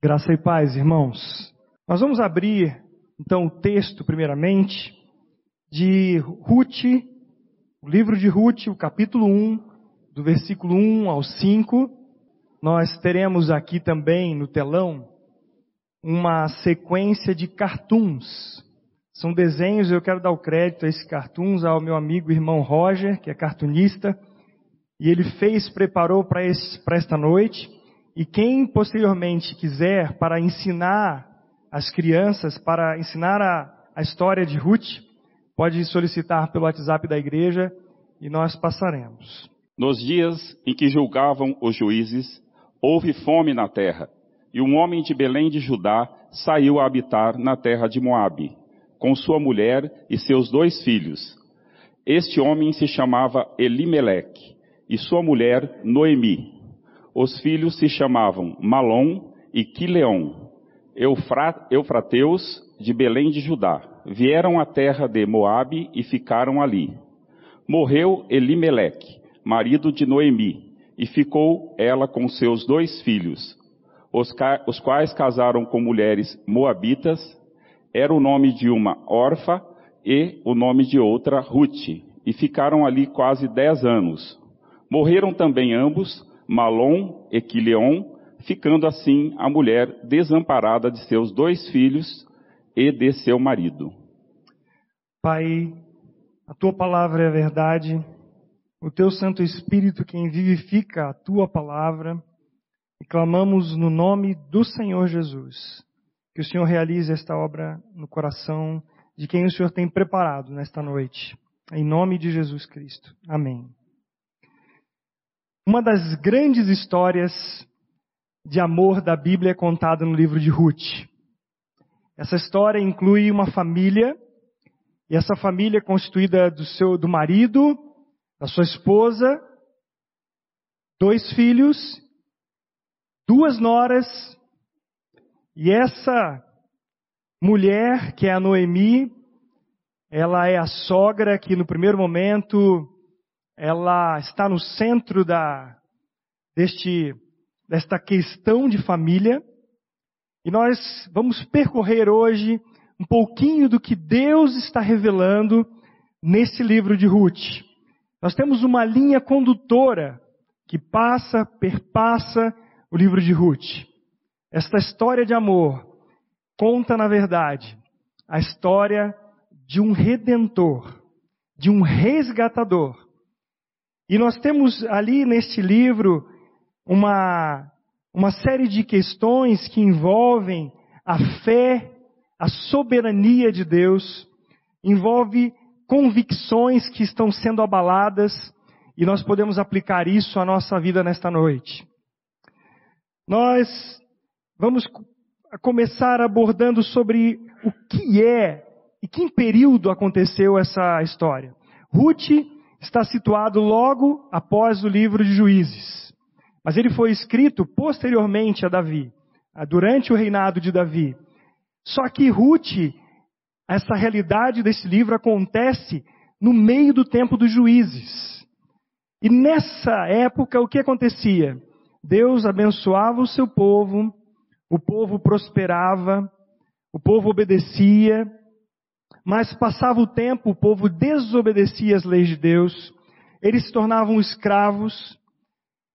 Graça e paz, irmãos. Nós vamos abrir, então, o texto, primeiramente, de Ruth, o livro de Ruth, o capítulo 1, do versículo 1 ao 5. Nós teremos aqui também no telão uma sequência de cartoons. São desenhos, eu quero dar o crédito a esses cartoons ao meu amigo irmão Roger, que é cartunista, e ele fez, preparou para esta noite. E quem posteriormente quiser para ensinar as crianças, para ensinar a, a história de Ruth, pode solicitar pelo WhatsApp da igreja e nós passaremos. Nos dias em que julgavam os juízes, houve fome na terra, e um homem de Belém de Judá saiu a habitar na terra de Moabe, com sua mulher e seus dois filhos. Este homem se chamava Elimeleque, e sua mulher Noemi. Os filhos se chamavam Malom e Quileon, eufrateus de Belém de Judá. Vieram à terra de Moabe e ficaram ali. Morreu Elimeleque, marido de Noemi, e ficou ela com seus dois filhos, os, os quais casaram com mulheres moabitas. Era o nome de uma órfã e o nome de outra Ruth, e ficaram ali quase dez anos. Morreram também ambos, Malom e Quileon, ficando assim a mulher desamparada de seus dois filhos e de seu marido. Pai, a tua palavra é verdade, o teu Santo Espírito quem vivifica a tua palavra, e clamamos no nome do Senhor Jesus, que o Senhor realize esta obra no coração de quem o Senhor tem preparado nesta noite. Em nome de Jesus Cristo. Amém uma das grandes histórias de amor da Bíblia é contada no livro de Ruth. Essa história inclui uma família, e essa família é constituída do seu do marido, da sua esposa, dois filhos, duas noras, e essa mulher, que é a Noemi, ela é a sogra que no primeiro momento ela está no centro da, deste, desta questão de família. E nós vamos percorrer hoje um pouquinho do que Deus está revelando nesse livro de Ruth. Nós temos uma linha condutora que passa, perpassa o livro de Ruth. Esta história de amor conta, na verdade, a história de um redentor, de um resgatador, e nós temos ali neste livro uma, uma série de questões que envolvem a fé, a soberania de Deus, envolve convicções que estão sendo abaladas e nós podemos aplicar isso à nossa vida nesta noite. Nós vamos começar abordando sobre o que é e que período aconteceu essa história. Ruth está situado logo após o livro de Juízes. Mas ele foi escrito posteriormente a Davi, durante o reinado de Davi. Só que Ruth, essa realidade desse livro acontece no meio do tempo dos juízes. E nessa época, o que acontecia? Deus abençoava o seu povo, o povo prosperava, o povo obedecia, mas passava o tempo, o povo desobedecia as leis de Deus, eles se tornavam escravos,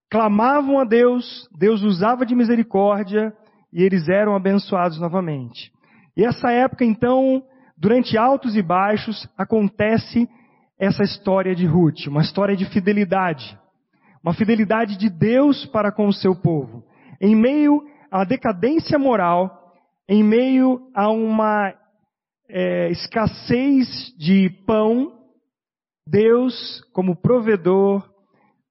clamavam a Deus, Deus usava de misericórdia e eles eram abençoados novamente. E essa época, então, durante altos e baixos, acontece essa história de Ruth, uma história de fidelidade, uma fidelidade de Deus para com o seu povo. Em meio à decadência moral, em meio a uma é, escassez de pão, Deus, como provedor,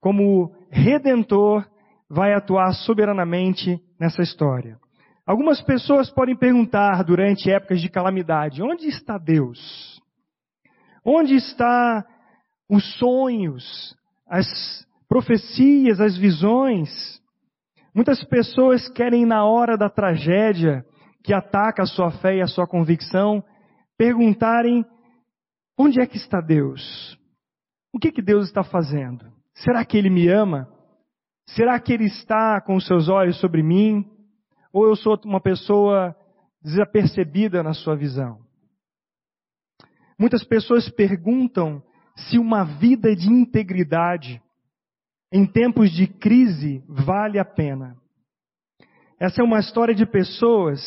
como redentor, vai atuar soberanamente nessa história. Algumas pessoas podem perguntar durante épocas de calamidade: onde está Deus? Onde está os sonhos, as profecias, as visões? Muitas pessoas querem, na hora da tragédia que ataca a sua fé e a sua convicção, perguntarem: onde é que está Deus? O que, que Deus está fazendo? Será que Ele me ama? Será que Ele está com os seus olhos sobre mim? ou eu sou uma pessoa desapercebida na sua visão? Muitas pessoas perguntam se uma vida de integridade em tempos de crise vale a pena. Essa é uma história de pessoas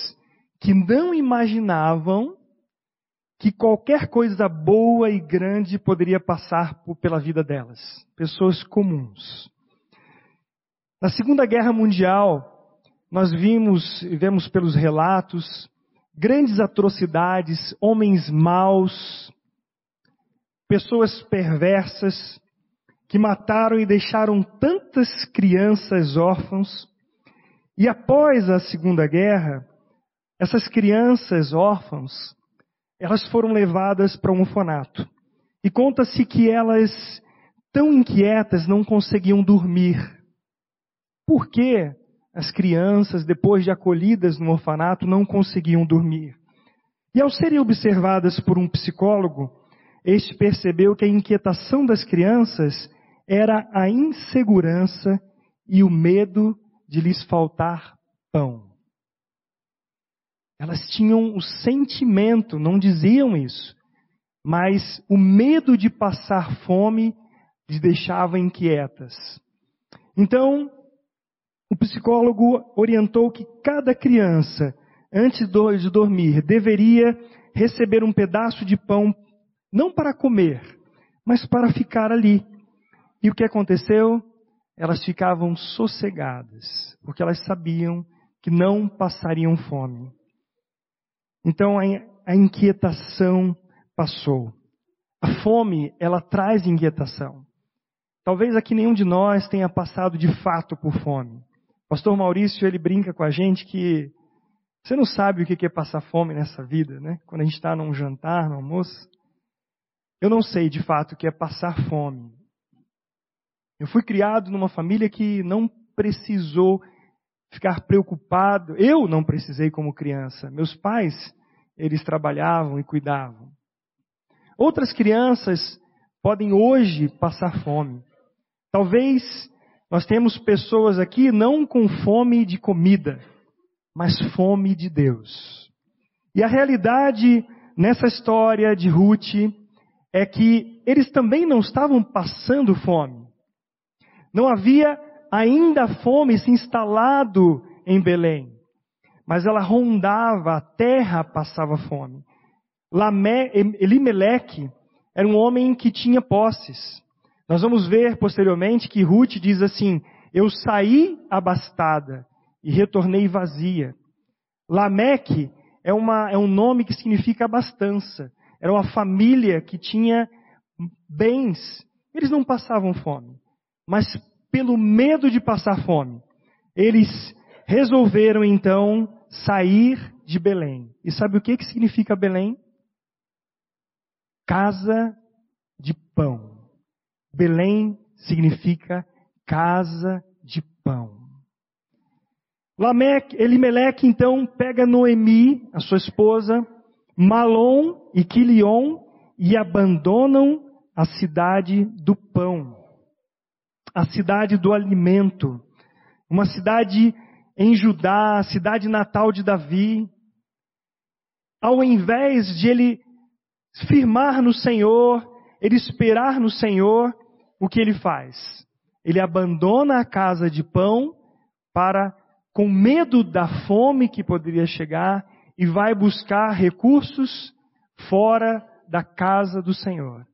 que não imaginavam que qualquer coisa boa e grande poderia passar pela vida delas. Pessoas comuns. Na Segunda Guerra Mundial, nós vimos e vemos pelos relatos grandes atrocidades, homens maus, pessoas perversas que mataram e deixaram tantas crianças órfãos. E após a Segunda Guerra, essas crianças órfãs, elas foram levadas para um orfanato. E conta-se que elas, tão inquietas, não conseguiam dormir. Por que as crianças, depois de acolhidas no orfanato, não conseguiam dormir? E ao serem observadas por um psicólogo, este percebeu que a inquietação das crianças era a insegurança e o medo de lhes faltar pão. Elas tinham o sentimento, não diziam isso, mas o medo de passar fome lhes deixava inquietas. Então, o psicólogo orientou que cada criança, antes de dormir, deveria receber um pedaço de pão, não para comer, mas para ficar ali. E o que aconteceu? Elas ficavam sossegadas, porque elas sabiam que não passariam fome. Então a inquietação passou. A fome, ela traz inquietação. Talvez aqui nenhum de nós tenha passado de fato por fome. O pastor Maurício, ele brinca com a gente que você não sabe o que é passar fome nessa vida, né? Quando a gente está num jantar, no almoço. Eu não sei de fato o que é passar fome. Eu fui criado numa família que não precisou ficar preocupado. Eu não precisei como criança. Meus pais, eles trabalhavam e cuidavam. Outras crianças podem hoje passar fome. Talvez nós temos pessoas aqui não com fome de comida, mas fome de Deus. E a realidade nessa história de Ruth é que eles também não estavam passando fome. Não havia ainda fome se instalado em Belém, mas ela rondava, a terra passava fome. Lamé, Elimeleque era um homem que tinha posses. Nós vamos ver posteriormente que Ruth diz assim: Eu saí abastada e retornei vazia. Lameque é, uma, é um nome que significa abastança. Era uma família que tinha bens. Eles não passavam fome. Mas pelo medo de passar fome, eles resolveram então sair de Belém. E sabe o que, que significa Belém? Casa de pão. Belém significa casa de pão. Lameque, Elimeleque então pega Noemi, a sua esposa, Malom e Quilion e abandonam a cidade do pão a cidade do alimento, uma cidade em Judá, a cidade natal de Davi. Ao invés de ele firmar no Senhor, ele esperar no Senhor, o que ele faz? Ele abandona a casa de pão para, com medo da fome que poderia chegar, e vai buscar recursos fora da casa do Senhor,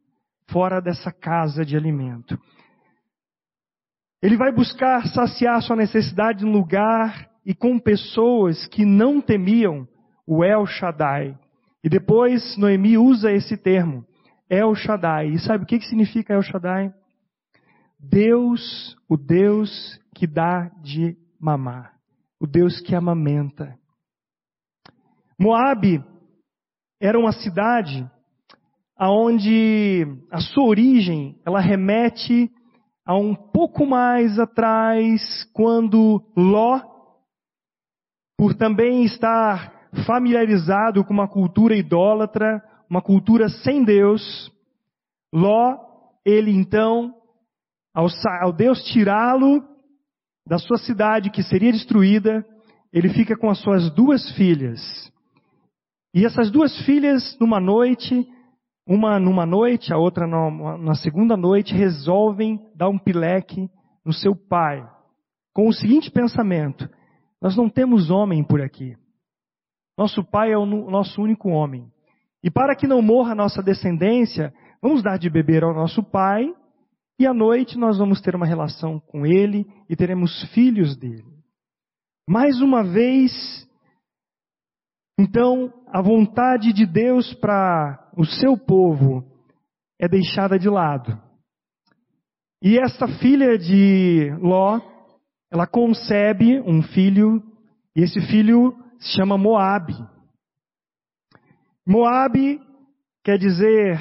fora dessa casa de alimento. Ele vai buscar saciar sua necessidade em lugar e com pessoas que não temiam o El Shaddai. E depois Noemi usa esse termo, El Shaddai. E sabe o que significa El Shaddai? Deus, o Deus que dá de mamar, o Deus que amamenta. Moabe era uma cidade aonde a sua origem, ela remete a um pouco mais atrás, quando Ló, por também estar familiarizado com uma cultura idólatra, uma cultura sem Deus, Ló, ele então, ao, ao Deus tirá-lo da sua cidade que seria destruída, ele fica com as suas duas filhas. E essas duas filhas, numa noite, uma numa noite, a outra na segunda noite, resolvem dar um pileque no seu pai, com o seguinte pensamento: nós não temos homem por aqui. Nosso pai é o nosso único homem. E para que não morra a nossa descendência, vamos dar de beber ao nosso pai, e à noite nós vamos ter uma relação com ele e teremos filhos dele. Mais uma vez, então, a vontade de Deus para o seu povo é deixada de lado. E esta filha de Ló, ela concebe um filho, e esse filho se chama Moabe. Moabe quer dizer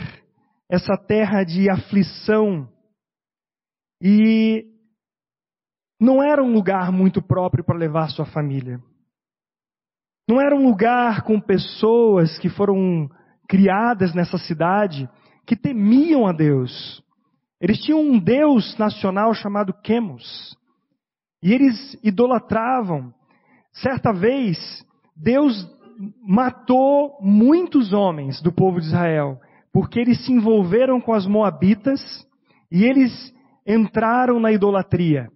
essa terra de aflição. E não era um lugar muito próprio para levar sua família. Não era um lugar com pessoas que foram criadas nessa cidade que temiam a Deus. Eles tinham um Deus nacional chamado Quemos. E eles idolatravam. Certa vez, Deus matou muitos homens do povo de Israel, porque eles se envolveram com as moabitas e eles entraram na idolatria.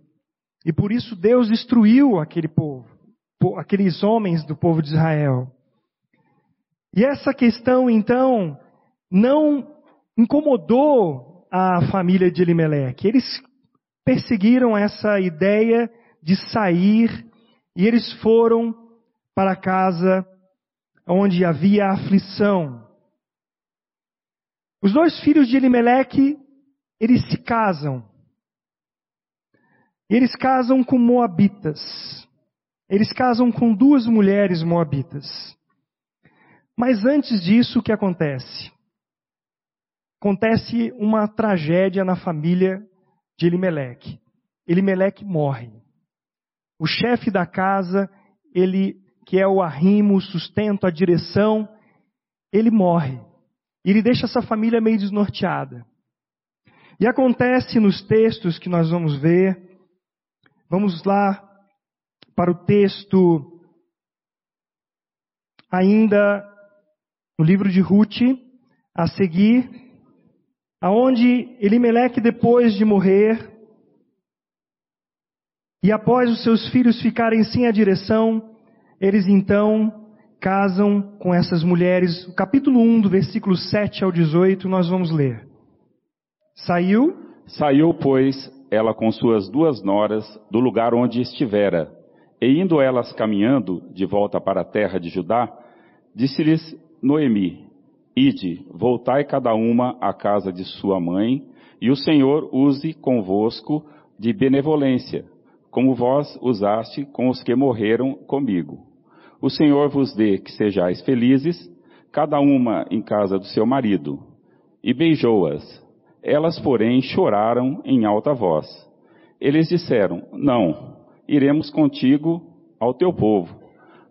E por isso Deus destruiu aquele povo, aqueles homens do povo de Israel. E essa questão, então, não incomodou a família de Elimelech. Eles perseguiram essa ideia de sair e eles foram para a casa onde havia aflição. Os dois filhos de Elimelech, eles se casam. Eles casam com moabitas. Eles casam com duas mulheres moabitas. Mas antes disso, o que acontece? Acontece uma tragédia na família de Elimelech. Elimelech morre. O chefe da casa, ele que é o arrimo, o sustento, a direção, ele morre. Ele deixa essa família meio desnorteada. E acontece nos textos que nós vamos ver. Vamos lá para o texto ainda no livro de Ruth, a seguir, aonde Elimeleque depois de morrer e após os seus filhos ficarem sem a direção, eles então casam com essas mulheres. O capítulo 1, do versículo 7 ao 18, nós vamos ler. Saiu. Saiu, pois, ela com suas duas noras do lugar onde estivera. E indo elas caminhando de volta para a terra de Judá, disse-lhes Noemi: Ide, voltai cada uma à casa de sua mãe, e o Senhor use convosco de benevolência, como vós usaste com os que morreram comigo. O Senhor vos dê que sejais felizes, cada uma em casa do seu marido. E beijou-as. Elas, porém, choraram em alta voz. Eles disseram: Não, iremos contigo ao teu povo.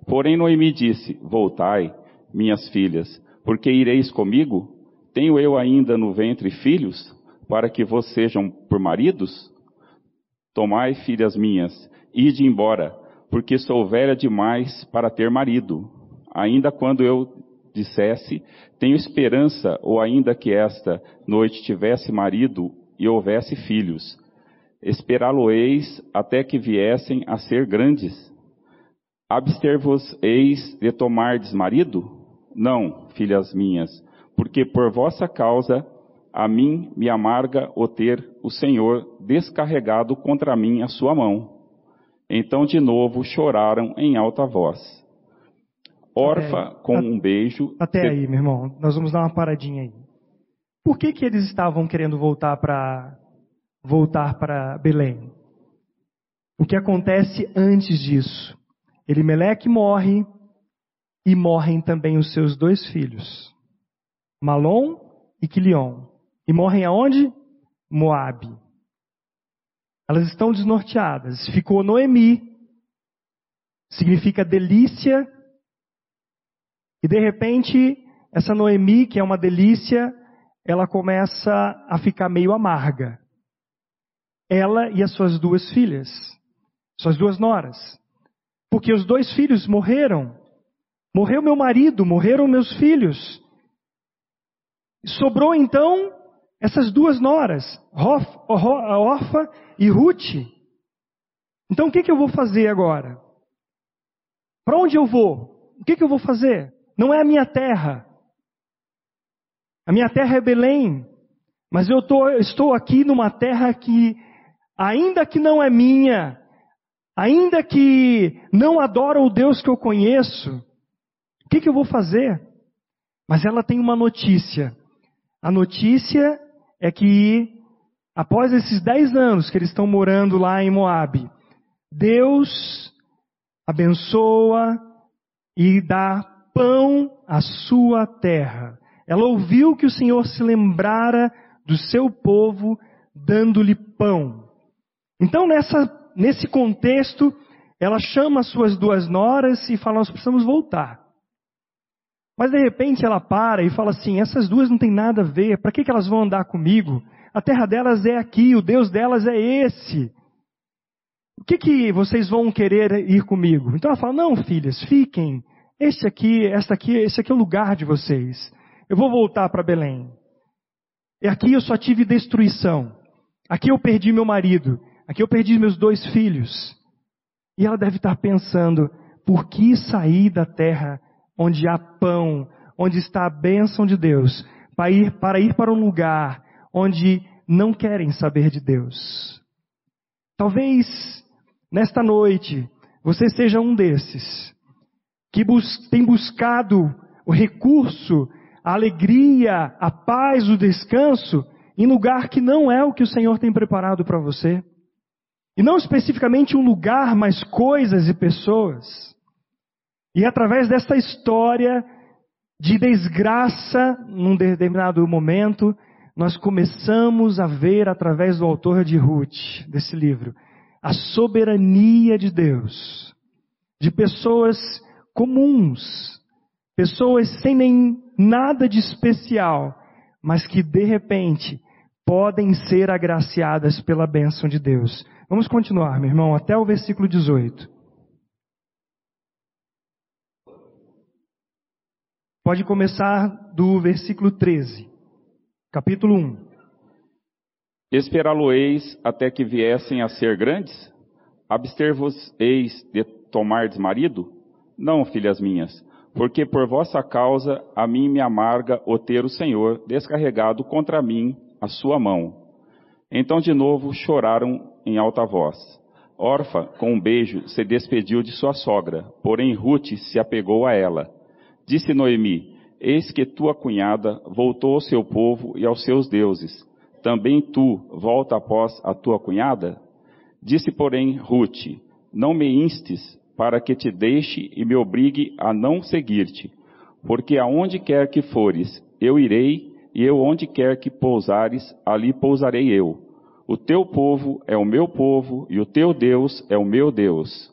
Porém, Noemi disse: Voltai, minhas filhas, porque ireis comigo? Tenho eu ainda no ventre filhos, para que vos sejam por maridos? Tomai, filhas minhas, ide embora, porque sou velha demais para ter marido. Ainda quando eu dissesse, tenho esperança, ou ainda que esta noite tivesse marido e houvesse filhos, esperá-lo-eis até que viessem a ser grandes. Abster-vos-eis de tomardes marido? Não, filhas minhas, porque por vossa causa a mim me amarga o ter o Senhor descarregado contra mim a sua mão. Então de novo choraram em alta voz. Orfa, com um beijo. Até aí, meu irmão, nós vamos dar uma paradinha aí. Por que, que eles estavam querendo voltar para voltar para Belém? O que acontece antes disso? Elimeleque morre e morrem também os seus dois filhos, Malom e Quilion. E morrem aonde? Moabe. Elas estão desnorteadas. Ficou Noemi, significa delícia. E de repente, essa Noemi, que é uma delícia, ela começa a ficar meio amarga. Ela e as suas duas filhas, suas duas noras. porque os dois filhos morreram. Morreu meu marido, morreram meus filhos. Sobrou então essas duas noras, Orfa e Ruth. Então o que, que eu vou fazer agora? Para onde eu vou? O que, que eu vou fazer? Não é a minha terra. A minha terra é Belém. Mas eu tô, estou aqui numa terra que, ainda que não é minha, ainda que não adora o Deus que eu conheço, que, que eu vou fazer? Mas ela tem uma notícia. A notícia é que, após esses dez anos que eles estão morando lá em Moab, Deus abençoa e dá pão à sua terra. Ela ouviu que o Senhor se lembrara do seu povo, dando-lhe pão. Então, nessa, nesse contexto, ela chama as suas duas noras e fala: Nós precisamos voltar. Mas de repente ela para e fala assim: Essas duas não têm nada a ver, para que, que elas vão andar comigo? A terra delas é aqui, o Deus delas é esse. O que, que vocês vão querer ir comigo? Então ela fala: Não, filhas, fiquem. Este aqui, esta aqui, esse aqui é o lugar de vocês. Eu vou voltar para Belém. E aqui eu só tive destruição. Aqui eu perdi meu marido. Aqui eu perdi meus dois filhos. E ela deve estar pensando: por que sair da terra onde há pão, onde está a bênção de Deus, para ir para, ir para um lugar onde não querem saber de Deus? Talvez nesta noite você seja um desses que bus tem buscado o recurso a alegria, a paz, o descanso em lugar que não é o que o Senhor tem preparado para você. E não especificamente um lugar, mas coisas e pessoas. E através desta história de desgraça, num determinado momento, nós começamos a ver através do autor de Ruth, desse livro, a soberania de Deus, de pessoas comuns, pessoas sem nem nada de especial, mas que de repente podem ser agraciadas pela bênção de Deus. Vamos continuar, meu irmão, até o versículo 18. Pode começar do versículo 13, capítulo 1. Esperá-lo-eis até que viessem a ser grandes? Abster-vos-eis de tomardes marido? Não, filhas minhas, porque por vossa causa a mim me amarga o ter o Senhor descarregado contra mim a sua mão. Então de novo choraram em alta voz. Orfa, com um beijo, se despediu de sua sogra, porém Ruth se apegou a ela. Disse Noemi, eis que tua cunhada voltou ao seu povo e aos seus deuses. Também tu volta após a tua cunhada? Disse, porém, Ruth, não me instes para que te deixe e me obrigue a não seguir-te. Porque aonde quer que fores, eu irei, e eu onde quer que pousares, ali pousarei eu. O teu povo é o meu povo, e o teu Deus é o meu Deus.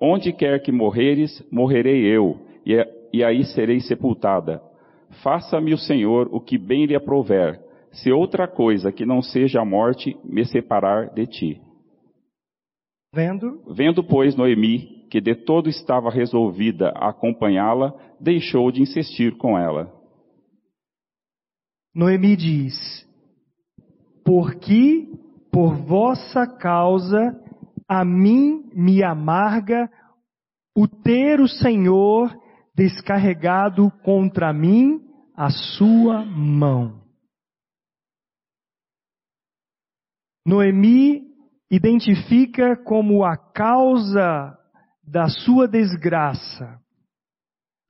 Onde quer que morreres, morrerei eu, e, e aí serei sepultada. Faça-me o Senhor o que bem lhe aprouver, se outra coisa que não seja a morte me separar de ti. Vendo? Vendo, pois, Noemi que de todo estava resolvida a acompanhá-la, deixou de insistir com ela. Noemi diz: Porque por vossa causa a mim me amarga o ter o Senhor descarregado contra mim a sua mão. Noemi identifica como a causa da sua desgraça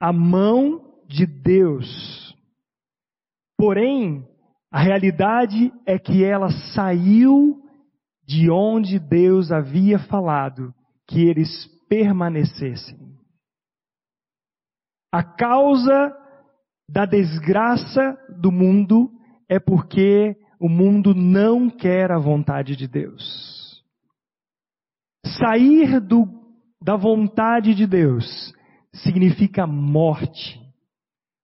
a mão de Deus. Porém, a realidade é que ela saiu de onde Deus havia falado que eles permanecessem. A causa da desgraça do mundo é porque o mundo não quer a vontade de Deus. Sair do da vontade de Deus significa morte.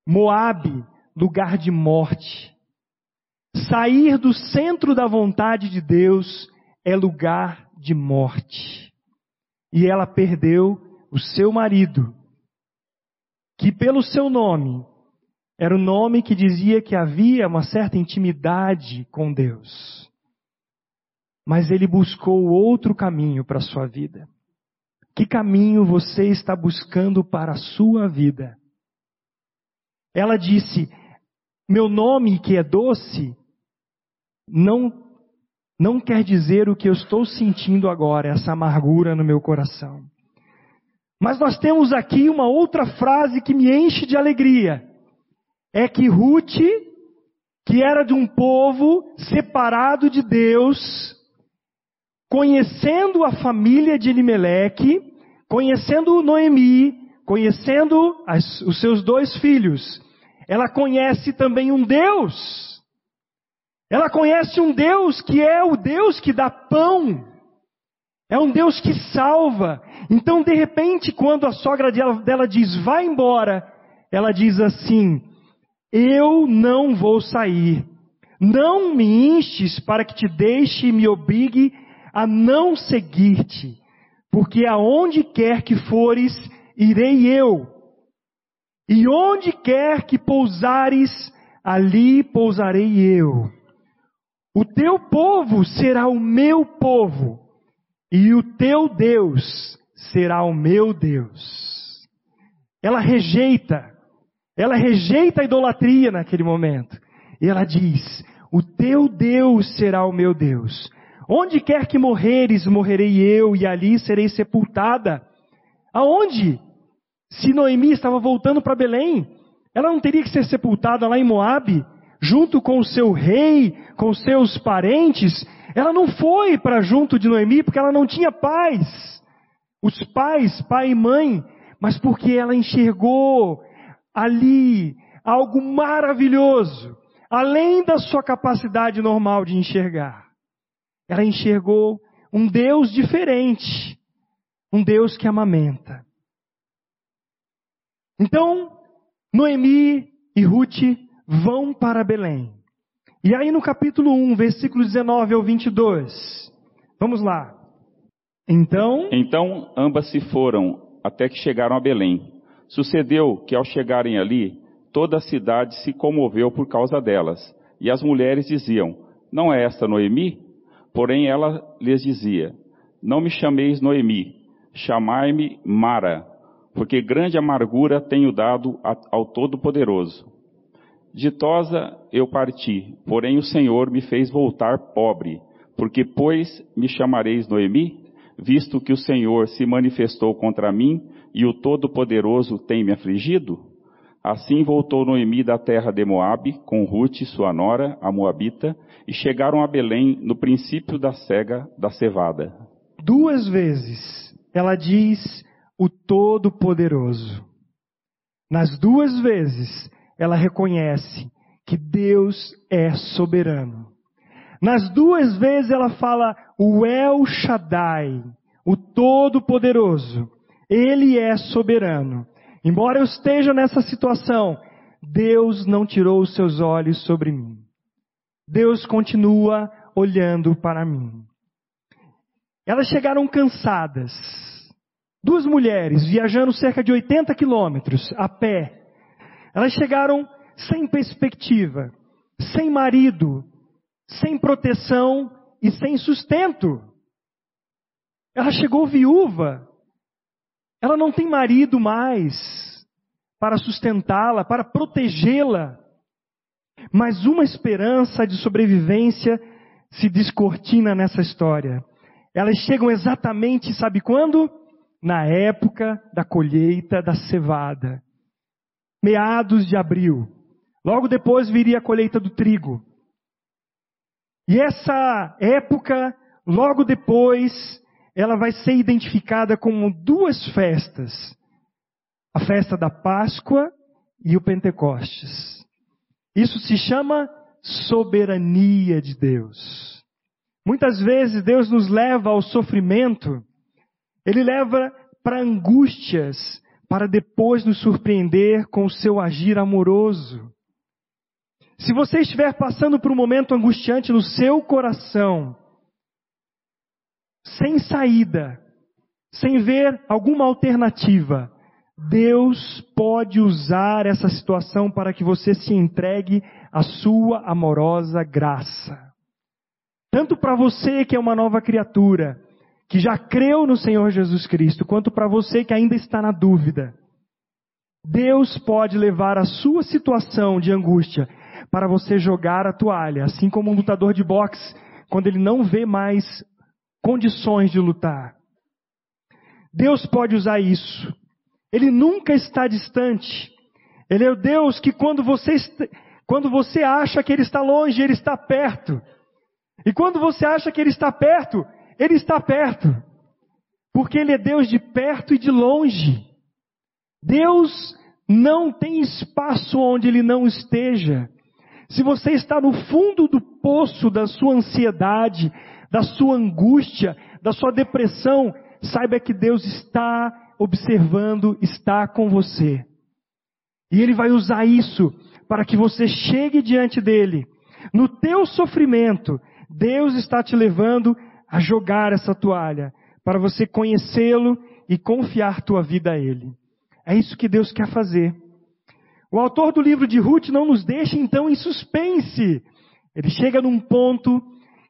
Moabe, lugar de morte. Sair do centro da vontade de Deus é lugar de morte. E ela perdeu o seu marido, que pelo seu nome era o nome que dizia que havia uma certa intimidade com Deus. Mas ele buscou outro caminho para a sua vida. Que caminho você está buscando para a sua vida? Ela disse: Meu nome, que é doce, não não quer dizer o que eu estou sentindo agora, essa amargura no meu coração. Mas nós temos aqui uma outra frase que me enche de alegria. É que Ruth, que era de um povo separado de Deus, conhecendo a família de Elimeleque, conhecendo Noemi, conhecendo as, os seus dois filhos, ela conhece também um Deus ela conhece um Deus que é o Deus que dá pão. É um Deus que salva. Então, de repente, quando a sogra dela, diz, vai embora, ela diz assim: Eu não vou sair. Não me instes para que te deixe e me obrigue a não seguir-te. Porque aonde quer que fores, irei eu. E onde quer que pousares, ali pousarei eu. O teu povo será o meu povo, e o teu Deus será o meu Deus. Ela rejeita, ela rejeita a idolatria naquele momento. E ela diz: O teu Deus será o meu Deus. Onde quer que morreres, morrerei eu, e ali serei sepultada. Aonde? Se Noemi estava voltando para Belém, ela não teria que ser sepultada lá em Moabe? junto com o seu rei, com seus parentes, ela não foi para junto de Noemi porque ela não tinha pais. Os pais, pai e mãe, mas porque ela enxergou ali algo maravilhoso, além da sua capacidade normal de enxergar. Ela enxergou um Deus diferente, um Deus que amamenta. Então, Noemi e Ruth vão para Belém. E aí no capítulo 1, versículo 19 ao 22. Vamos lá. Então. Então ambas se foram até que chegaram a Belém. Sucedeu que ao chegarem ali, toda a cidade se comoveu por causa delas. E as mulheres diziam: Não é esta Noemi? Porém ela lhes dizia: Não me chameis Noemi, chamai-me Mara, porque grande amargura tenho dado ao Todo-Poderoso. Ditosa eu parti, porém o Senhor me fez voltar pobre, porque pois me chamareis Noemi, visto que o Senhor se manifestou contra mim e o Todo-Poderoso tem me afligido? Assim voltou Noemi da terra de Moabe, com Ruth, sua nora, a Moabita, e chegaram a Belém no princípio da cega da cevada. Duas vezes ela diz o Todo-Poderoso. Nas duas vezes ela reconhece que Deus é soberano. Nas duas vezes ela fala o El Shaddai, o Todo-Poderoso. Ele é soberano. Embora eu esteja nessa situação, Deus não tirou os seus olhos sobre mim. Deus continua olhando para mim. Elas chegaram cansadas. Duas mulheres viajando cerca de 80 quilômetros a pé elas chegaram sem perspectiva, sem marido, sem proteção e sem sustento. Ela chegou viúva. Ela não tem marido mais para sustentá-la, para protegê-la. Mas uma esperança de sobrevivência se descortina nessa história. Elas chegam exatamente, sabe quando? Na época da colheita da cevada meados de abril. Logo depois viria a colheita do trigo. E essa época, logo depois, ela vai ser identificada como duas festas: a festa da Páscoa e o Pentecostes. Isso se chama soberania de Deus. Muitas vezes Deus nos leva ao sofrimento, Ele leva para angústias, para depois nos surpreender com o seu agir amoroso. Se você estiver passando por um momento angustiante no seu coração, sem saída, sem ver alguma alternativa, Deus pode usar essa situação para que você se entregue à sua amorosa graça. Tanto para você que é uma nova criatura, que já creu no Senhor Jesus Cristo, quanto para você que ainda está na dúvida. Deus pode levar a sua situação de angústia para você jogar a toalha, assim como um lutador de boxe, quando ele não vê mais condições de lutar. Deus pode usar isso. Ele nunca está distante. Ele é o Deus que quando você, quando você acha que Ele está longe, Ele está perto. E quando você acha que Ele está perto, Ele está perto. Porque Ele é Deus de perto e de longe. Deus não tem espaço onde Ele não esteja. Se você está no fundo do poço da sua ansiedade, da sua angústia, da sua depressão, saiba que Deus está observando, está com você. E Ele vai usar isso para que você chegue diante dele. No teu sofrimento, Deus está te levando a jogar essa toalha, para você conhecê-lo e confiar tua vida a Ele. É isso que Deus quer fazer. O autor do livro de Ruth não nos deixa então em suspense. Ele chega num ponto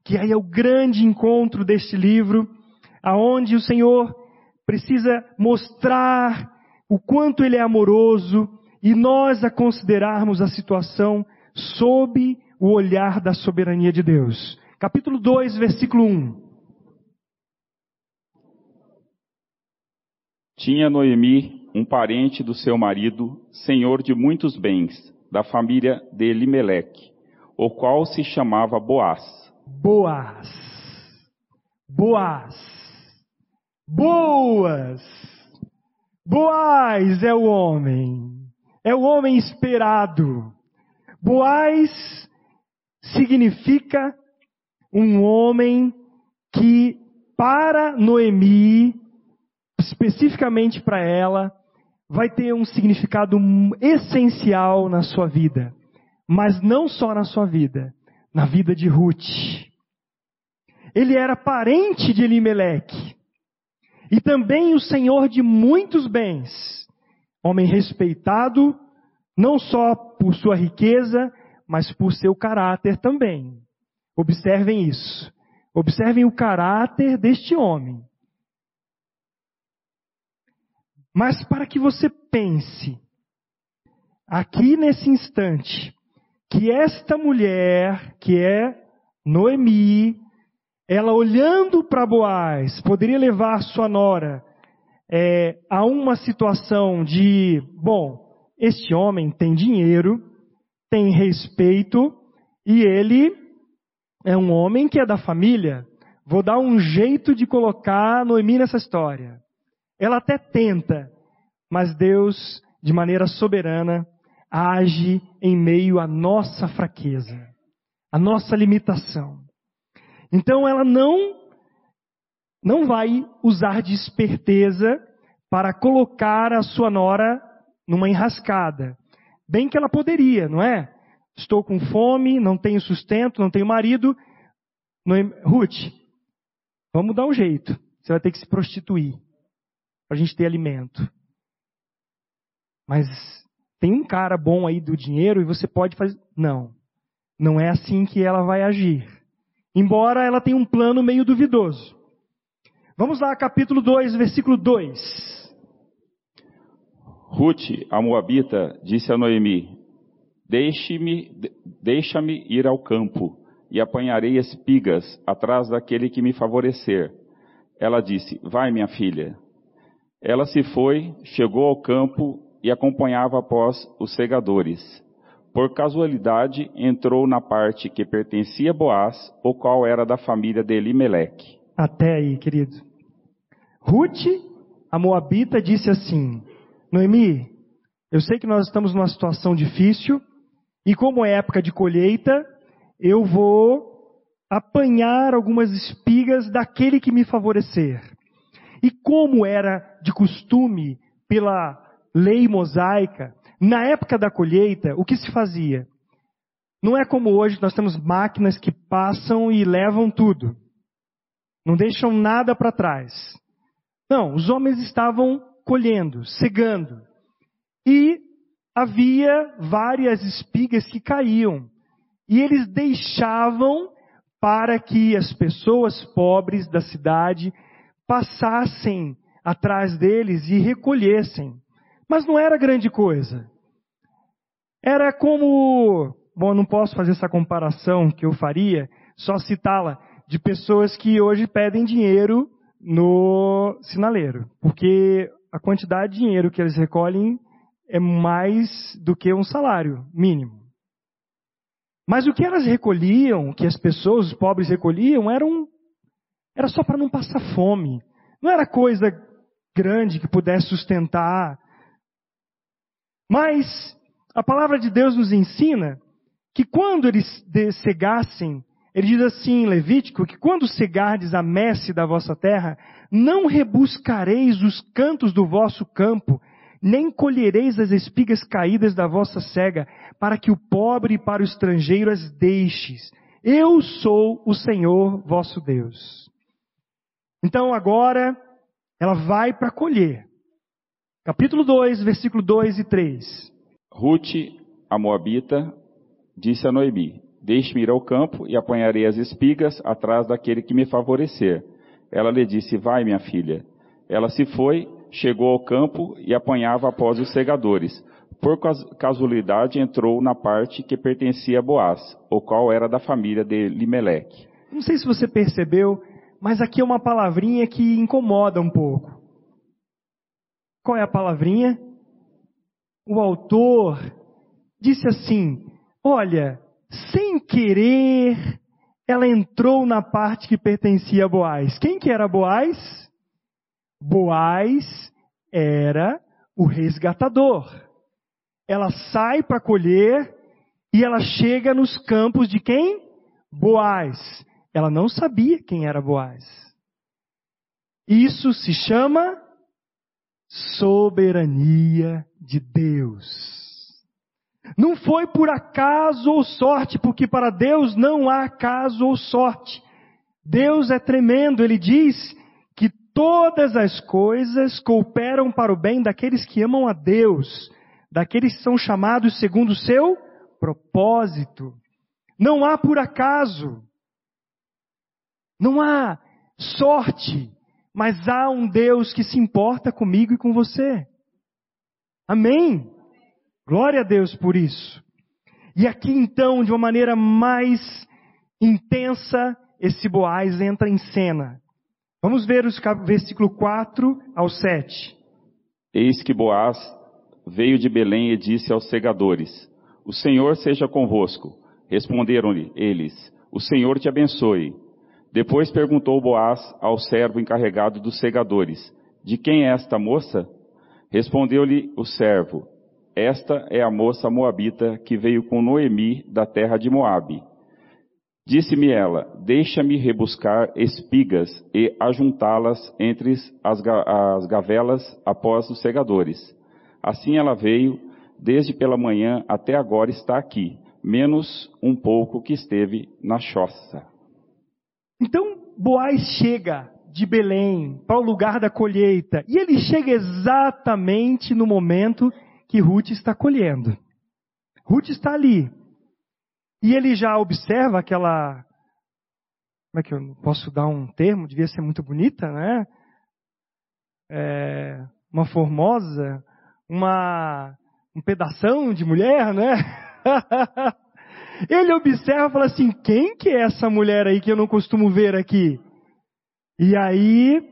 que aí é o grande encontro deste livro, aonde o Senhor precisa mostrar o quanto ele é amoroso e nós a considerarmos a situação sob o olhar da soberania de Deus. Capítulo 2, versículo 1. Tinha Noemi um parente do seu marido, senhor de muitos bens, da família de Elimeleque, o qual se chamava Boaz. Boaz. Boaz. Boas. Boaz é o homem. É o homem esperado. Boaz significa um homem que para Noemi, especificamente para ela, vai ter um significado essencial na sua vida, mas não só na sua vida, na vida de Ruth. Ele era parente de Elimelech e também o senhor de muitos bens, homem respeitado não só por sua riqueza, mas por seu caráter também. Observem isso. Observem o caráter deste homem. Mas para que você pense, aqui nesse instante, que esta mulher, que é Noemi, ela olhando para Boaz, poderia levar sua nora é, a uma situação de, bom, este homem tem dinheiro, tem respeito e ele é um homem que é da família. Vou dar um jeito de colocar Noemi nessa história. Ela até tenta, mas Deus, de maneira soberana, age em meio à nossa fraqueza, à nossa limitação. Então ela não não vai usar de esperteza para colocar a sua nora numa enrascada. Bem que ela poderia, não é? Estou com fome, não tenho sustento, não tenho marido. Ruth, vamos dar um jeito. Você vai ter que se prostituir para a gente ter alimento. Mas tem um cara bom aí do dinheiro e você pode fazer. Não. Não é assim que ela vai agir. Embora ela tenha um plano meio duvidoso. Vamos lá, capítulo 2, versículo 2. Ruth, a Moabita, disse a Noemi: Deixe-me, deixa-me ir ao campo e apanharei espigas atrás daquele que me favorecer. Ela disse: Vai, minha filha. Ela se foi, chegou ao campo e acompanhava após os segadores. Por casualidade, entrou na parte que pertencia a Boaz, o qual era da família de Elimelech. Até aí, querido. Ruth, a Moabita, disse assim: Noemi, eu sei que nós estamos numa situação difícil, e como é época de colheita, eu vou apanhar algumas espigas daquele que me favorecer. E como era de costume pela lei mosaica, na época da colheita, o que se fazia? Não é como hoje, nós temos máquinas que passam e levam tudo. Não deixam nada para trás. Não, os homens estavam colhendo, cegando. E havia várias espigas que caíam. E eles deixavam para que as pessoas pobres da cidade passassem atrás deles e recolhessem. Mas não era grande coisa. Era como, bom, não posso fazer essa comparação que eu faria, só citá-la, de pessoas que hoje pedem dinheiro no sinaleiro, porque a quantidade de dinheiro que eles recolhem é mais do que um salário mínimo. Mas o que elas recolhiam, que as pessoas, os pobres recolhiam, era, um, era só para não passar fome. Não era coisa grande que pudesse sustentar. Mas a palavra de Deus nos ensina que quando eles cegassem, ele diz assim em Levítico, que quando cegardes a messe da vossa terra, não rebuscareis os cantos do vosso campo, nem colhereis as espigas caídas da vossa cega, para que o pobre e para o estrangeiro as deixes. Eu sou o Senhor vosso Deus. Então agora ela vai para colher. Capítulo 2, versículo 2 e 3. Ruth, a Moabita, disse a Noemi: Deixe-me ir ao campo e apanharei as espigas atrás daquele que me favorecer. Ela lhe disse: Vai, minha filha. Ela se foi chegou ao campo e apanhava após os segadores. Por casualidade entrou na parte que pertencia a Boaz, o qual era da família de Limeleque. Não sei se você percebeu, mas aqui é uma palavrinha que incomoda um pouco. Qual é a palavrinha? O autor disse assim: Olha, sem querer, ela entrou na parte que pertencia a Boaz. Quem que era Boaz? Boaz era o resgatador. Ela sai para colher e ela chega nos campos de quem? Boaz. Ela não sabia quem era Boaz. Isso se chama soberania de Deus. Não foi por acaso ou sorte, porque para Deus não há acaso ou sorte. Deus é tremendo, ele diz todas as coisas cooperam para o bem daqueles que amam a Deus, daqueles que são chamados segundo o seu propósito. Não há por acaso, não há sorte, mas há um Deus que se importa comigo e com você. Amém? Glória a Deus por isso. E aqui então, de uma maneira mais intensa, esse Boaz entra em cena. Vamos ver os versículo 4 ao 7. Eis que Boaz veio de Belém e disse aos segadores: O Senhor seja convosco. Responderam-lhe eles: O Senhor te abençoe. Depois perguntou Boaz ao servo encarregado dos segadores: De quem é esta moça? Respondeu-lhe o servo: Esta é a moça moabita que veio com Noemi da terra de Moabe. Disse-me ela: Deixa-me rebuscar espigas e ajuntá-las entre as, as gavelas após os segadores. Assim ela veio, desde pela manhã até agora está aqui, menos um pouco que esteve na choça. Então Boaz chega de Belém para o lugar da colheita e ele chega exatamente no momento que Ruth está colhendo. Ruth está ali, e ele já observa aquela. Como é que eu posso dar um termo? Devia ser muito bonita, né? É, uma formosa, uma um pedação de mulher, né? ele observa e fala assim: quem que é essa mulher aí que eu não costumo ver aqui? E aí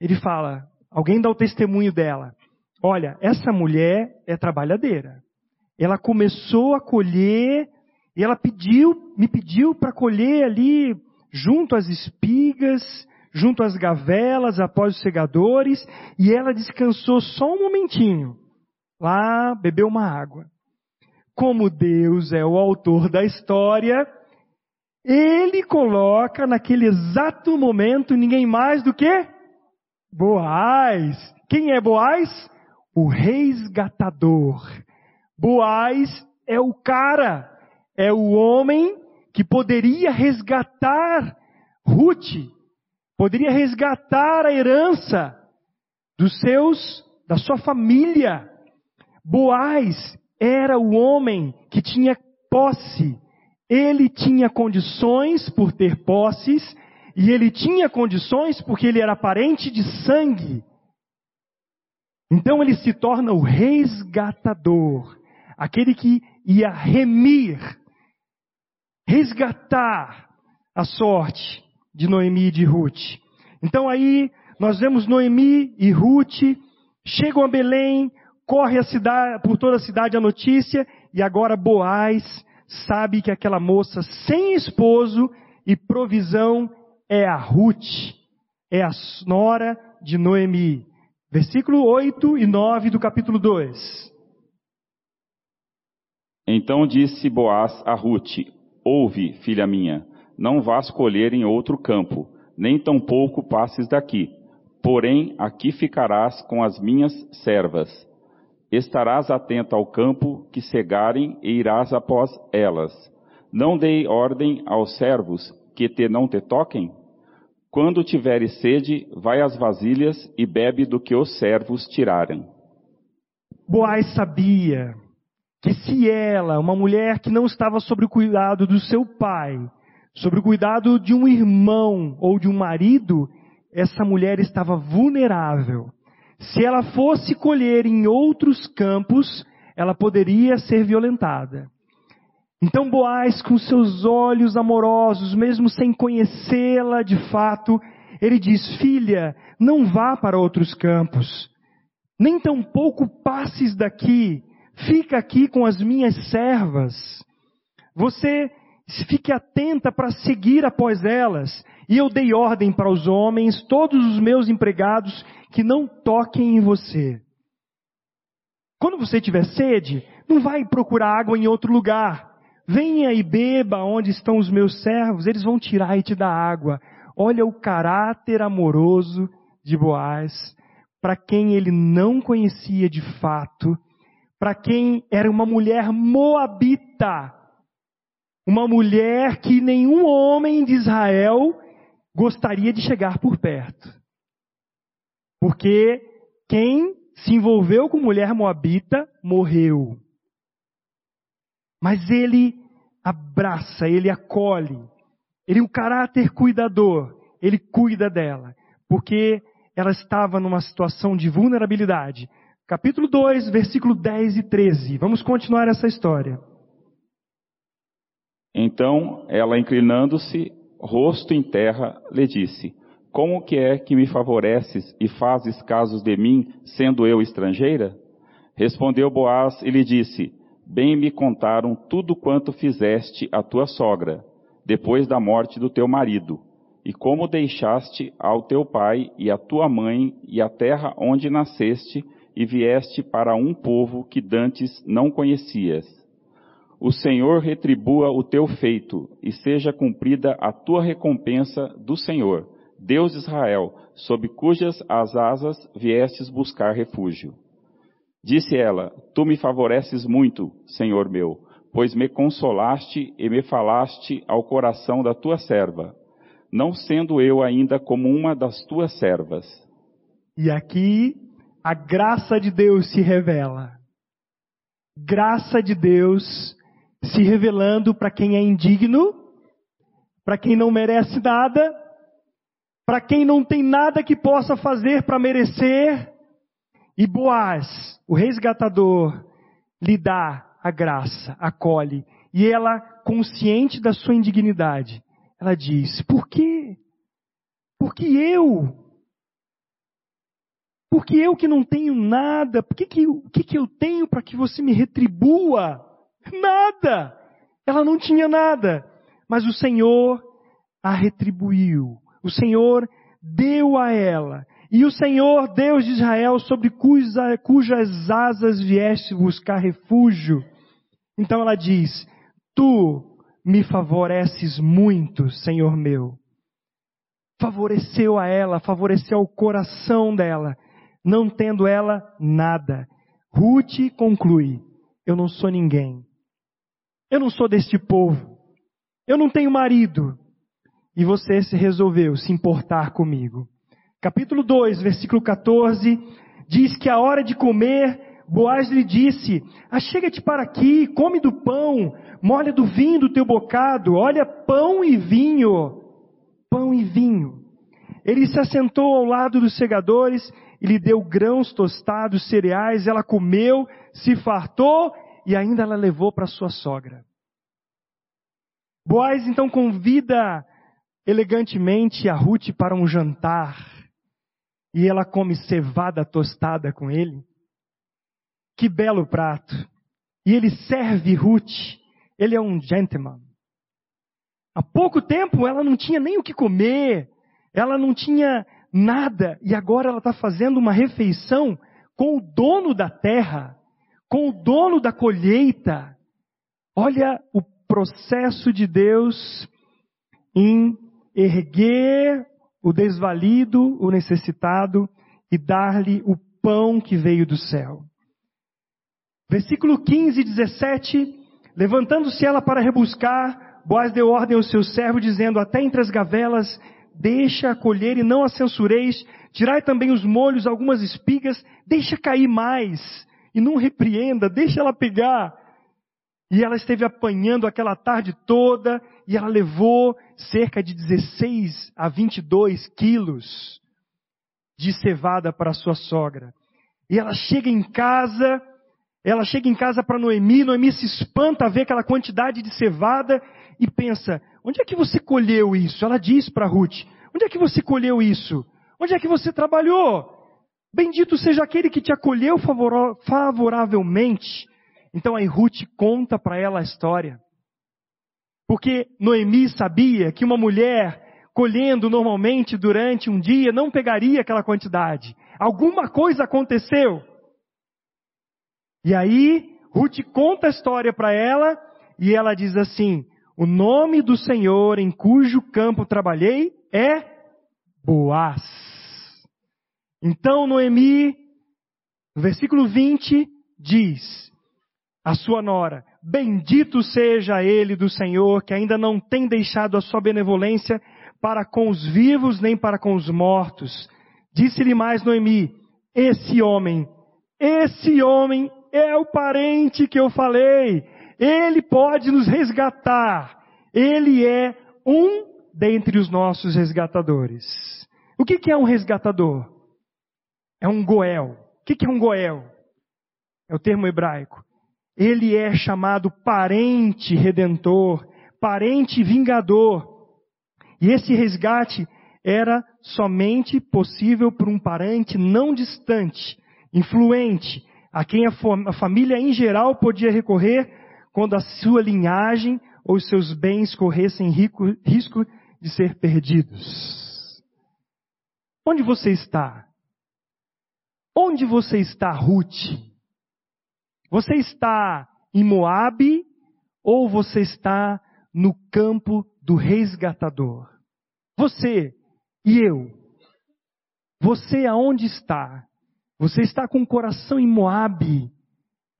ele fala: alguém dá o testemunho dela. Olha, essa mulher é trabalhadeira. Ela começou a colher e ela pediu, me pediu para colher ali, junto às espigas, junto às gavelas, após os segadores, e ela descansou só um momentinho. Lá bebeu uma água. Como Deus é o autor da história, ele coloca naquele exato momento ninguém mais do que Boaz. Quem é Boaz? O resgatador. Boaz é o cara é o homem que poderia resgatar Ruth, poderia resgatar a herança dos seus, da sua família. Boaz era o homem que tinha posse. Ele tinha condições por ter posses, e ele tinha condições porque ele era parente de sangue. Então ele se torna o resgatador, aquele que ia remir, resgatar a sorte de Noemi e de Ruth. Então aí nós vemos Noemi e Ruth chegam a Belém, corre cidade, por toda a cidade a notícia, e agora Boaz sabe que aquela moça sem esposo e provisão é a Ruth, é a nora de Noemi. Versículo 8 e 9 do capítulo 2. Então disse Boaz a Ruth: Ouve, filha minha, não vás colher em outro campo, nem tampouco passes daqui. Porém, aqui ficarás com as minhas servas. Estarás atenta ao campo que cegarem e irás após elas. Não dei ordem aos servos que te não te toquem? Quando tiveres sede, vai às vasilhas e bebe do que os servos tirarem. Boaz sabia que se ela, uma mulher que não estava sob o cuidado do seu pai, sob o cuidado de um irmão ou de um marido, essa mulher estava vulnerável. Se ela fosse colher em outros campos, ela poderia ser violentada. Então Boaz, com seus olhos amorosos, mesmo sem conhecê-la de fato, ele diz: Filha, não vá para outros campos, nem tampouco passes daqui, fica aqui com as minhas servas. Você fique atenta para seguir após elas. E eu dei ordem para os homens, todos os meus empregados, que não toquem em você. Quando você tiver sede, não vai procurar água em outro lugar. Venha e beba onde estão os meus servos, eles vão tirar e te dar água. Olha o caráter amoroso de Boaz, para quem ele não conhecia de fato, para quem era uma mulher moabita, uma mulher que nenhum homem de Israel gostaria de chegar por perto. Porque quem se envolveu com mulher moabita morreu. Mas ele abraça, ele acolhe. Ele é um caráter cuidador. Ele cuida dela. Porque ela estava numa situação de vulnerabilidade. Capítulo 2, versículo 10 e 13. Vamos continuar essa história. Então ela, inclinando-se, rosto em terra, lhe disse: Como que é que me favoreces e fazes casos de mim, sendo eu estrangeira? Respondeu Boaz e lhe disse: bem me contaram tudo quanto fizeste a tua sogra, depois da morte do teu marido, e como deixaste ao teu pai e a tua mãe e a terra onde nasceste, e vieste para um povo que dantes não conhecias. O Senhor retribua o teu feito, e seja cumprida a tua recompensa do Senhor, Deus de Israel, sob cujas as asas viestes buscar refúgio. Disse ela: Tu me favoreces muito, Senhor meu, pois me consolaste e me falaste ao coração da tua serva, não sendo eu ainda como uma das tuas servas. E aqui a graça de Deus se revela. Graça de Deus se revelando para quem é indigno, para quem não merece nada, para quem não tem nada que possa fazer para merecer, e Boaz, o resgatador, lhe dá a graça, acolhe. E ela, consciente da sua indignidade, ela diz: Por quê? Porque eu? Porque eu que não tenho nada, por que, que, o que, que eu tenho para que você me retribua? Nada! Ela não tinha nada, mas o Senhor a retribuiu. O Senhor deu a ela e o Senhor, Deus de Israel, sobre cuja, cujas asas vieste buscar refúgio. Então ela diz: Tu me favoreces muito, Senhor meu. Favoreceu a ela, favoreceu o coração dela, não tendo ela nada. Ruth conclui: Eu não sou ninguém. Eu não sou deste povo. Eu não tenho marido. e você se resolveu se importar comigo. Capítulo 2, versículo 14, diz que a hora de comer, Boaz lhe disse: Achega-te para aqui, come do pão, molha do vinho do teu bocado, olha pão e vinho, pão e vinho. Ele se assentou ao lado dos segadores e lhe deu grãos tostados, cereais, ela comeu, se fartou e ainda ela levou para sua sogra. Boaz então convida elegantemente a Ruth para um jantar e ela come cevada tostada com ele. Que belo prato! E ele serve Ruth. Ele é um gentleman. Há pouco tempo ela não tinha nem o que comer, ela não tinha nada, e agora ela está fazendo uma refeição com o dono da terra, com o dono da colheita. Olha o processo de Deus em erguer o desvalido, o necessitado e dar-lhe o pão que veio do céu. Versículo 15 e 17. Levantando-se ela para rebuscar, Boaz deu ordem ao seu servo, dizendo: Até entre as gavelas, deixa colher e não a censureis. Tirai também os molhos, algumas espigas, deixa cair mais e não repreenda, deixa ela pegar. E ela esteve apanhando aquela tarde toda e ela levou cerca de 16 a 22 quilos de cevada para sua sogra. E ela chega em casa, ela chega em casa para Noemi, Noemi se espanta a ver aquela quantidade de cevada e pensa: onde é que você colheu isso? Ela diz para Ruth: onde é que você colheu isso? Onde é que você trabalhou? Bendito seja aquele que te acolheu favoravelmente. Então aí Ruth conta para ela a história. Porque Noemi sabia que uma mulher colhendo normalmente durante um dia não pegaria aquela quantidade. Alguma coisa aconteceu. E aí Ruth conta a história para ela e ela diz assim: O nome do Senhor em cujo campo trabalhei é Boaz. Então Noemi, no versículo 20, diz: A sua nora, bendito seja ele do Senhor, que ainda não tem deixado a sua benevolência para com os vivos nem para com os mortos. Disse-lhe mais Noemi: Esse homem, esse homem é o parente que eu falei. Ele pode nos resgatar. Ele é um dentre os nossos resgatadores. O que é um resgatador? É um Goel. O que é um Goel? É o termo hebraico. Ele é chamado parente redentor, parente vingador. E esse resgate era somente possível por um parente não distante, influente, a quem a, a família em geral podia recorrer quando a sua linhagem ou os seus bens corressem rico, risco de ser perdidos. Onde você está? Onde você está, Ruth? Você está em Moabe ou você está no campo do resgatador? Você e eu. Você aonde está? Você está com o coração em Moabe,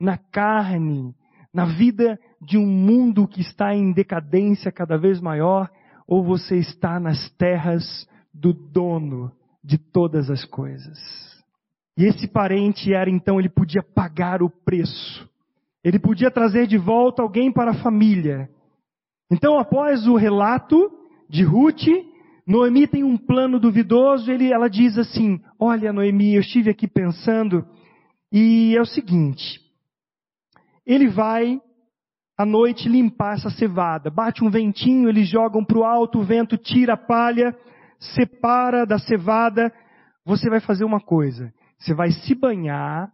na carne, na vida de um mundo que está em decadência cada vez maior, ou você está nas terras do dono de todas as coisas? E esse parente era então, ele podia pagar o preço. Ele podia trazer de volta alguém para a família. Então, após o relato de Ruth, Noemi tem um plano duvidoso. Ele, ela diz assim: Olha, Noemi, eu estive aqui pensando, e é o seguinte: ele vai à noite limpar essa cevada. Bate um ventinho, eles jogam para o alto, o vento tira a palha, separa da cevada. Você vai fazer uma coisa: você vai se banhar,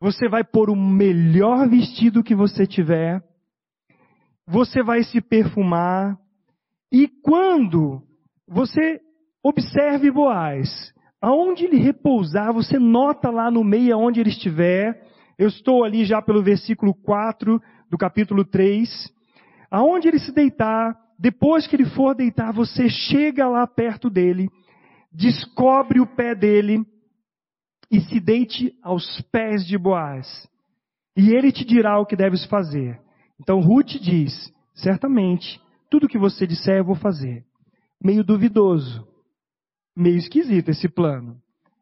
você vai pôr o melhor vestido que você tiver, você vai se perfumar, e quando você observe Boaz, aonde ele repousar, você nota lá no meio aonde ele estiver, eu estou ali já pelo versículo 4 do capítulo 3, aonde ele se deitar, depois que ele for deitar, você chega lá perto dele, descobre o pé dele, e se deite aos pés de Boaz, e ele te dirá o que deves fazer. Então Ruth diz: certamente, tudo que você disser eu vou fazer. meio duvidoso, meio esquisito esse plano.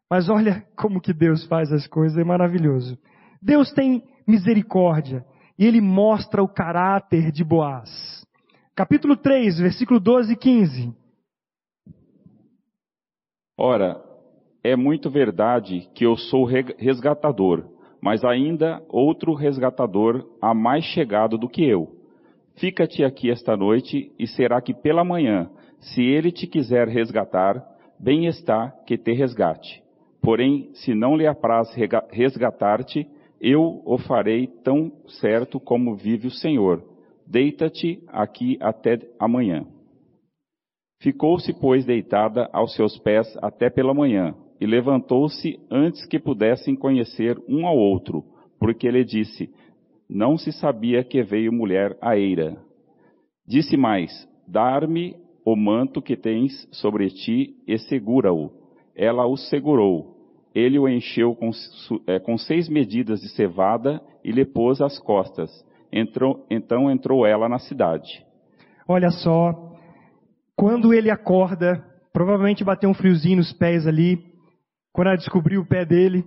Mas olha como que Deus faz as coisas, é maravilhoso. Deus tem misericórdia e ele mostra o caráter de Boaz. Capítulo 3, versículo 12 e 15. Ora, é muito verdade que eu sou resgatador, mas ainda outro resgatador há mais chegado do que eu. Fica-te aqui esta noite, e será que pela manhã, se ele te quiser resgatar, bem está que te resgate. Porém, se não lhe apraz resgatar-te, eu o farei tão certo como vive o Senhor. Deita-te aqui até amanhã. Ficou-se, pois, deitada aos seus pés até pela manhã, e levantou-se antes que pudessem conhecer um ao outro, porque ele disse: Não se sabia que veio mulher a eira. Disse mais: Dar-me o manto que tens sobre ti e segura-o. Ela o segurou. Ele o encheu com, é, com, seis medidas de cevada e lhe pôs às costas. Entrou, então entrou ela na cidade. Olha só, quando ele acorda, provavelmente bateu um friozinho nos pés ali, quando ela descobriu o pé dele,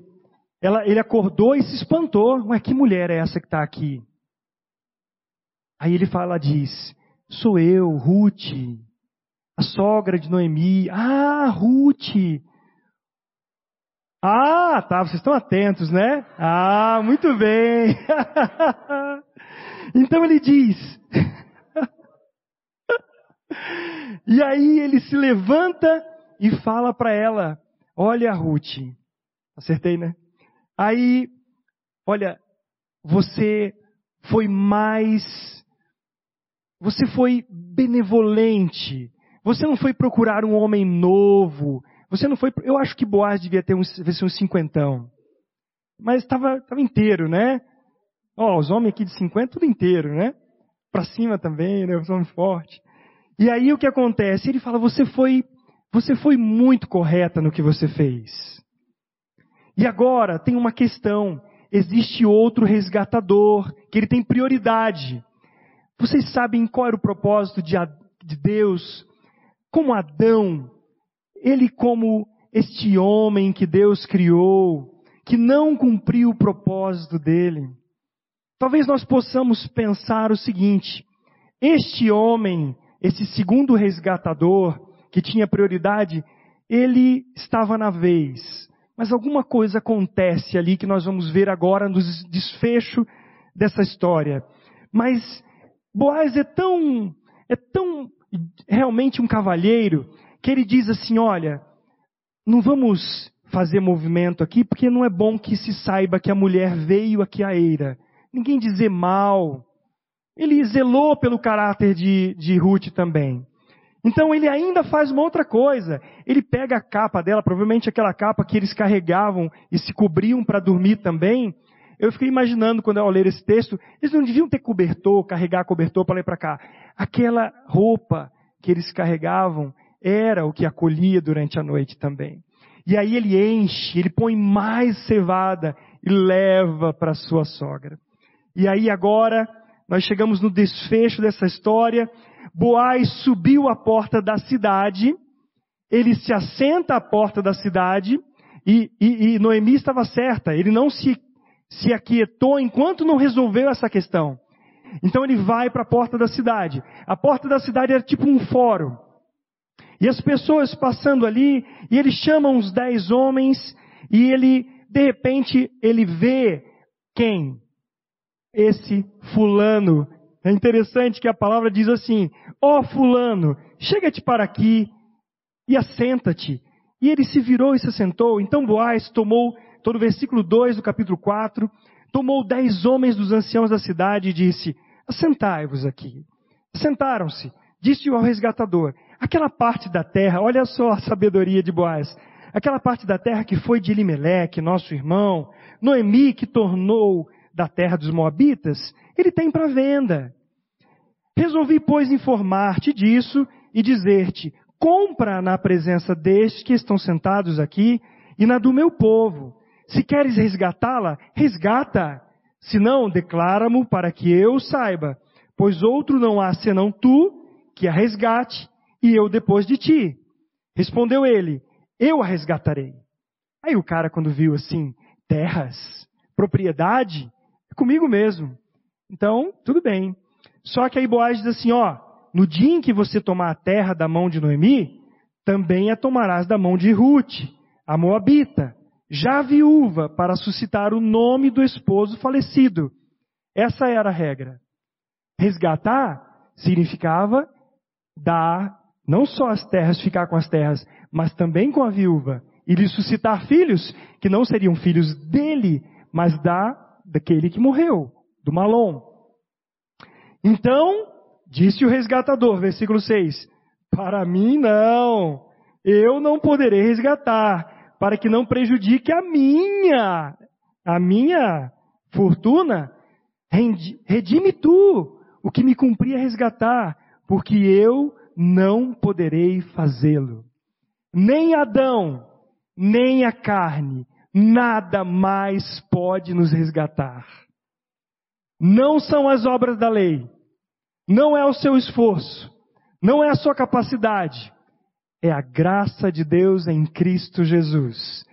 ela, ele acordou e se espantou. Ué, que mulher é essa que está aqui? Aí ele fala, diz, sou eu, Ruth, a sogra de Noemi. Ah, Ruth! Ah, tá, vocês estão atentos, né? Ah, muito bem. então ele diz, e aí ele se levanta e fala para ela: Olha, Ruth, acertei, né? Aí, olha, você foi mais. Você foi benevolente. Você não foi procurar um homem novo. Você não foi. Eu acho que Boaz devia ter uns, ser um cinquentão. Mas estava inteiro, né? Ó, oh, os homens aqui de 50, tudo inteiro, né? Para cima também, né? Os homens fortes. E aí o que acontece? Ele fala: você foi, você foi muito correta no que você fez. E agora tem uma questão. Existe outro resgatador, que ele tem prioridade. Vocês sabem qual era o propósito de, de Deus? Como Adão, ele como este homem que Deus criou, que não cumpriu o propósito dele. Talvez nós possamos pensar o seguinte: este homem esse segundo resgatador, que tinha prioridade, ele estava na vez. Mas alguma coisa acontece ali que nós vamos ver agora no desfecho dessa história. Mas Boaz é tão, é tão realmente um cavalheiro que ele diz assim: olha, não vamos fazer movimento aqui porque não é bom que se saiba que a mulher veio aqui à eira. Ninguém dizer mal, ele zelou pelo caráter de, de Ruth também. Então ele ainda faz uma outra coisa. Ele pega a capa dela, provavelmente aquela capa que eles carregavam e se cobriam para dormir também. Eu fiquei imaginando quando eu ler esse texto, eles não deviam ter cobertor, carregar cobertor para e para cá. Aquela roupa que eles carregavam era o que acolhia durante a noite também. E aí ele enche, ele põe mais cevada e leva para sua sogra. E aí agora nós chegamos no desfecho dessa história. Boaz subiu à porta da cidade, ele se assenta à porta da cidade, e, e, e Noemi estava certa, ele não se, se aquietou enquanto não resolveu essa questão. Então ele vai para a porta da cidade. A porta da cidade era tipo um fórum. E as pessoas passando ali, e ele chama uns dez homens, e ele, de repente, ele vê quem? esse fulano. É interessante que a palavra diz assim: Ó oh, fulano, chega-te para aqui e assenta-te. E ele se virou e se assentou. Então Boaz tomou, todo o versículo 2 do capítulo 4, tomou dez homens dos anciãos da cidade e disse: Assentai-vos aqui. Sentaram-se. Disse ao resgatador: Aquela parte da terra, olha só a sabedoria de Boaz. Aquela parte da terra que foi de Elimeleque, nosso irmão, Noemi que tornou da terra dos Moabitas, ele tem para venda. Resolvi, pois, informar-te disso e dizer-te: compra na presença destes que estão sentados aqui e na do meu povo. Se queres resgatá-la, resgata. Se não, declara-mo para que eu saiba, pois outro não há senão tu que a resgate e eu depois de ti. Respondeu ele: Eu a resgatarei. Aí o cara, quando viu assim, terras, propriedade, é comigo mesmo. Então, tudo bem. Só que aí Boaz diz assim: Ó, no dia em que você tomar a terra da mão de Noemi, também a tomarás da mão de Ruth, a Moabita, já viúva, para suscitar o nome do esposo falecido. Essa era a regra. Resgatar significava dar não só as terras, ficar com as terras, mas também com a viúva, e lhe suscitar filhos, que não seriam filhos dele, mas da daquele que morreu, do Malom. Então, disse o resgatador, versículo 6, para mim não, eu não poderei resgatar, para que não prejudique a minha, a minha fortuna, redime tu o que me cumpria resgatar, porque eu não poderei fazê-lo. Nem Adão, nem a carne, nada mais pode nos resgatar. Não são as obras da lei, não é o seu esforço, não é a sua capacidade, é a graça de Deus em Cristo Jesus.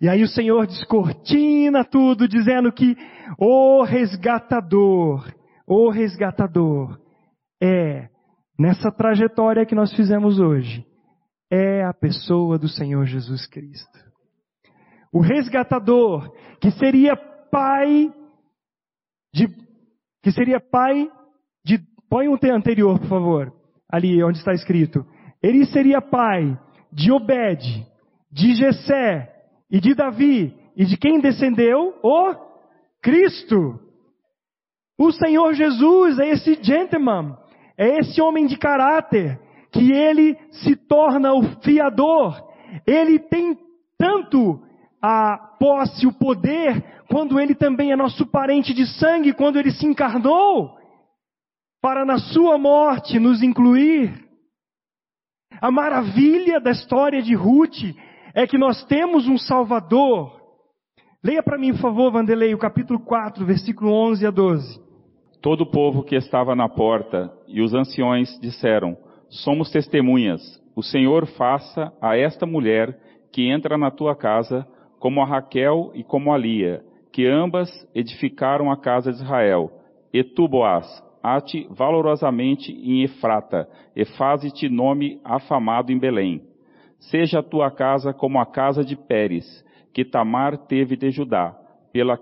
E aí o Senhor descortina tudo, dizendo que o resgatador, o resgatador é nessa trajetória que nós fizemos hoje, é a pessoa do Senhor Jesus Cristo. O resgatador, que seria pai de, que seria pai de, põe um anterior, por favor, ali onde está escrito. Ele seria pai de Obed, de Jessé e de Davi, e de quem descendeu? O Cristo. O Senhor Jesus é esse gentleman é esse homem de caráter que ele se torna o fiador. Ele tem tanto a posse, o poder, quando ele também é nosso parente de sangue, quando ele se encarnou, para na sua morte nos incluir. A maravilha da história de Ruth é que nós temos um Salvador. Leia para mim, por favor, Vanderlei, o capítulo 4, versículo 11 a 12. Todo o povo que estava na porta e os anciões disseram: Somos testemunhas. O Senhor faça a esta mulher que entra na tua casa, como a Raquel e como a Lia, que ambas edificaram a casa de Israel. E tu, Boaz, ate valorosamente em Efrata, e faze-te nome afamado em Belém. Seja a tua casa como a casa de Pérez, que Tamar teve de Judá, pela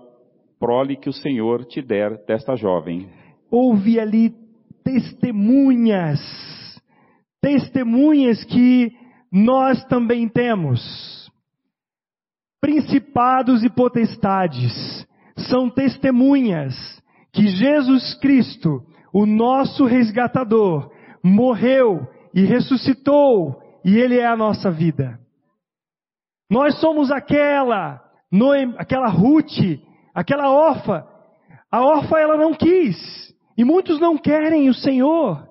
prole que o Senhor te der desta jovem. Houve ali testemunhas, testemunhas que nós também temos. Principados e potestades são testemunhas que Jesus Cristo, o nosso resgatador, morreu e ressuscitou e Ele é a nossa vida. Nós somos aquela, aquela Ruth Aquela órfã, a órfã ela não quis, e muitos não querem o Senhor,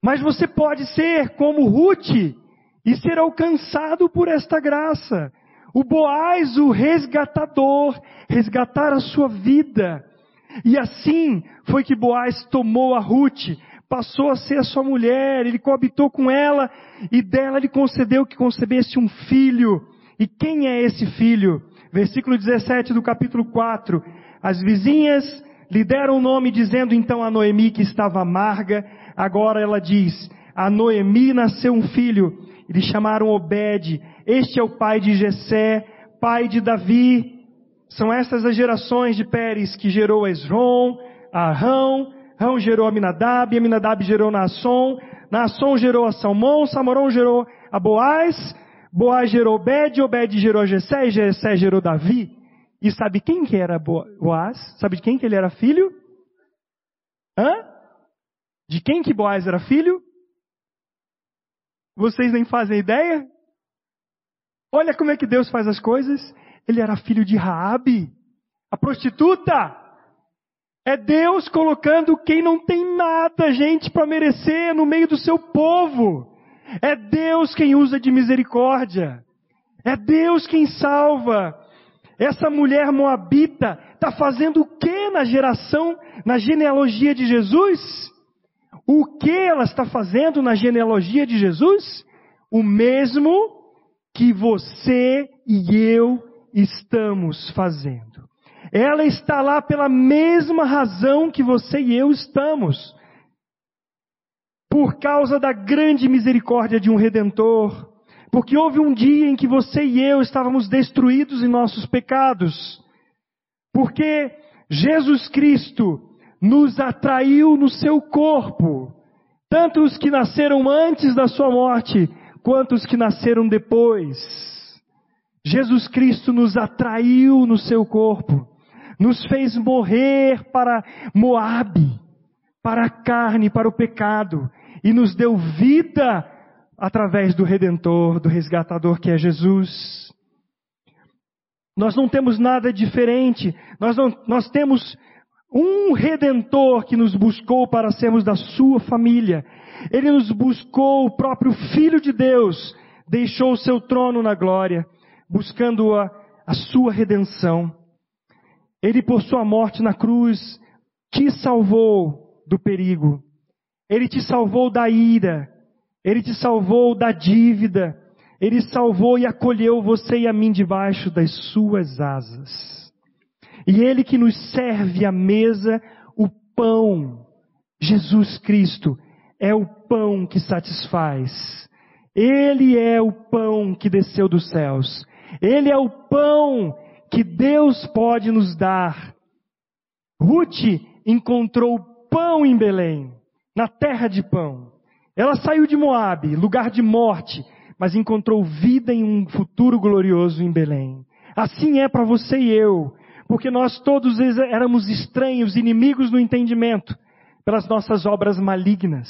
mas você pode ser como Ruth e ser alcançado por esta graça. O Boaz, o resgatador, resgatar a sua vida. E assim foi que Boaz tomou a Ruth, passou a ser sua mulher, ele coabitou com ela e dela lhe concedeu que concebesse um filho. E quem é esse filho? Versículo 17 do capítulo 4. As vizinhas lhe deram o nome dizendo então a Noemi que estava amarga. Agora ela diz, a Noemi nasceu um filho. Lhe chamaram Obed. Este é o pai de Jessé, pai de Davi. São estas as gerações de Pérez que gerou Esrom, Arão, Arão gerou Aminadab, Aminadab gerou Naasson, Naasson gerou a Salmão, Samorão gerou a Boaz, Boaz gerou Obed, Obed gerou Jessé, e Jessé gerou Davi. E sabe quem que era Boaz? Sabe de quem que ele era filho? Hã? De quem que Boaz era filho? Vocês nem fazem ideia? Olha como é que Deus faz as coisas. Ele era filho de Raabe, a prostituta. É Deus colocando quem não tem nada, gente, para merecer no meio do seu povo. É Deus quem usa de misericórdia. É Deus quem salva. Essa mulher moabita está fazendo o que na geração, na genealogia de Jesus? O que ela está fazendo na genealogia de Jesus? O mesmo que você e eu estamos fazendo. Ela está lá pela mesma razão que você e eu estamos. Por causa da grande misericórdia de um redentor. Porque houve um dia em que você e eu estávamos destruídos em nossos pecados. Porque Jesus Cristo nos atraiu no seu corpo. Tanto os que nasceram antes da sua morte, quanto os que nasceram depois. Jesus Cristo nos atraiu no seu corpo nos fez morrer para Moabe, para a carne, para o pecado, e nos deu vida através do Redentor, do resgatador que é Jesus. Nós não temos nada diferente, nós, não, nós temos um redentor que nos buscou para sermos da sua família. Ele nos buscou, o próprio Filho de Deus, deixou o seu trono na glória, buscando a, a sua redenção. Ele, por sua morte na cruz, te salvou do perigo. Ele te salvou da ira. Ele te salvou da dívida. Ele salvou e acolheu você e a mim debaixo das suas asas. E Ele que nos serve à mesa o pão, Jesus Cristo, é o pão que satisfaz. Ele é o pão que desceu dos céus. Ele é o pão que Deus pode nos dar. Ruth encontrou pão em Belém, na terra de pão. Ela saiu de Moabe, lugar de morte, mas encontrou vida em um futuro glorioso em Belém. Assim é para você e eu, porque nós todos éramos estranhos, inimigos no entendimento, pelas nossas obras malignas.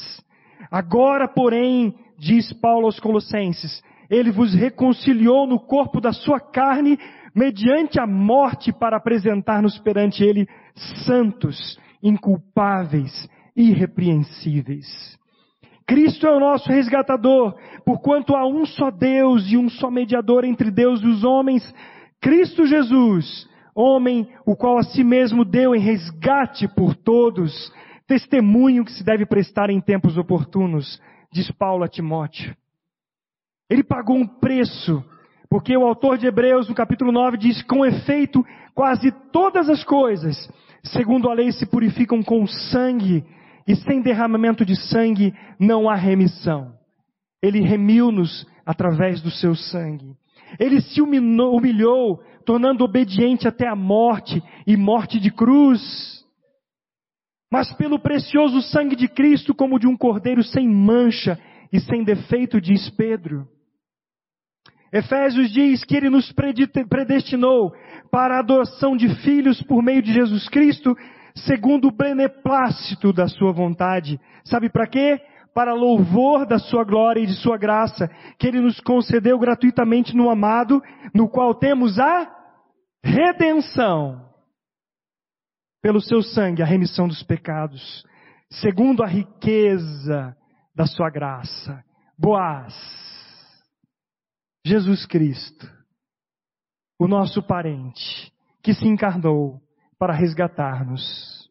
Agora, porém, diz Paulo aos Colossenses, ele vos reconciliou no corpo da sua carne mediante a morte para apresentar-nos perante Ele santos, inculpáveis, irrepreensíveis. Cristo é o nosso resgatador, porquanto há um só Deus e um só mediador entre Deus e os homens, Cristo Jesus, homem, o qual a si mesmo deu em resgate por todos, testemunho que se deve prestar em tempos oportunos, diz Paulo a Timóteo. Ele pagou um preço porque o autor de Hebreus, no capítulo 9, diz: Com efeito, quase todas as coisas, segundo a lei, se purificam com sangue, e sem derramamento de sangue não há remissão. Ele remiu-nos através do seu sangue. Ele se humilhou, humilhou, tornando obediente até a morte e morte de cruz. Mas pelo precioso sangue de Cristo, como de um cordeiro sem mancha e sem defeito, diz Pedro. Efésios diz que ele nos predestinou para a adoção de filhos por meio de Jesus Cristo, segundo o beneplácito da sua vontade. Sabe para quê? Para louvor da sua glória e de sua graça, que ele nos concedeu gratuitamente no amado, no qual temos a redenção pelo seu sangue, a remissão dos pecados, segundo a riqueza da sua graça. Boaz Jesus Cristo, o nosso parente, que se encarnou para resgatar-nos.